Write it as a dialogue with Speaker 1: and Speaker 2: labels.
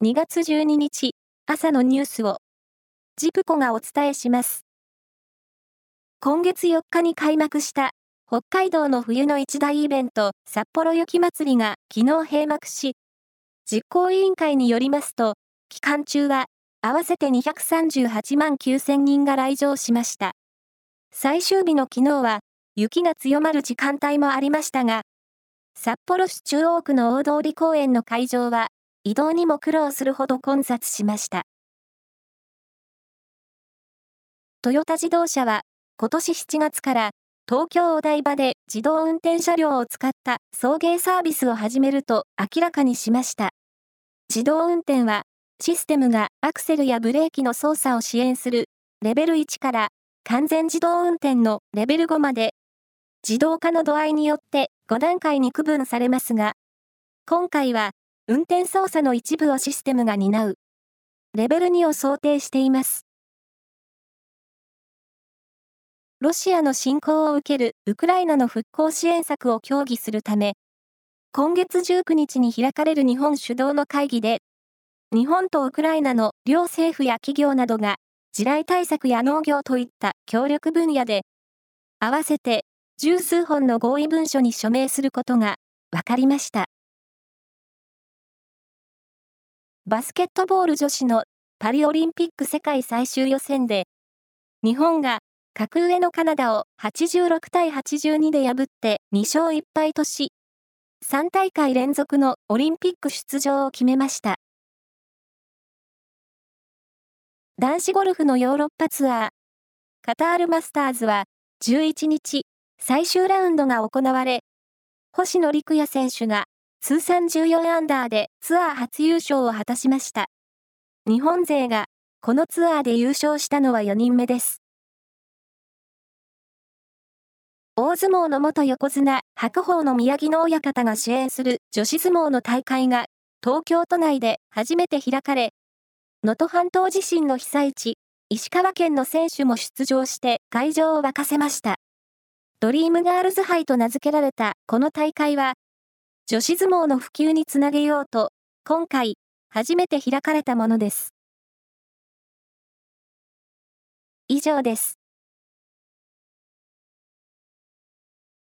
Speaker 1: 2月12日朝のニュースをジプコがお伝えします。今月4日に開幕した北海道の冬の一大イベント札幌雪まつりが昨日閉幕し、実行委員会によりますと、期間中は合わせて238万9000人が来場しました。最終日の昨日は雪が強まる時間帯もありましたが、札幌市中央区の大通公園の会場は移動にも苦労するほど混雑しました。トヨタ自動車は今年7月から東京お台場で自動運転車両を使った送迎サービスを始めると明らかにしました。自動運転はシステムがアクセルやブレーキの操作を支援するレベル1から完全自動運転のレベル5まで自動化の度合いによって5段階に区分されますが、今回は運転操作の一部をシステムが担うレベル2を想定しています。ロシアの侵攻を受けるウクライナの復興支援策を協議するため、今月19日に開かれる日本主導の会議で、日本とウクライナの両政府や企業などが地雷対策や農業といった協力分野で、合わせて十数本の合意文書に署名することが分かりました。バスケットボール女子のパリオリンピック世界最終予選で、日本が格上のカナダを86対82で破って2勝1敗とし、3大会連続のオリンピック出場を決めました。男子ゴルフのヨーロッパツアー、カタールマスターズは11日、最終ラウンドが行われ、星野陸也選手が通算14アンダーでツアー初優勝を果たしました。日本勢がこのツアーで優勝したのは4人目です。大相撲の元横綱、白鵬の宮城野親方が支援する女子相撲の大会が東京都内で初めて開かれ、能登半島地震の被災地、石川県の選手も出場して会場を沸かせました。ドリームガールズ杯と名付けられたこの大会は、女子相撲の普及につなげようと、今回、初めて開かれたものです。以上です。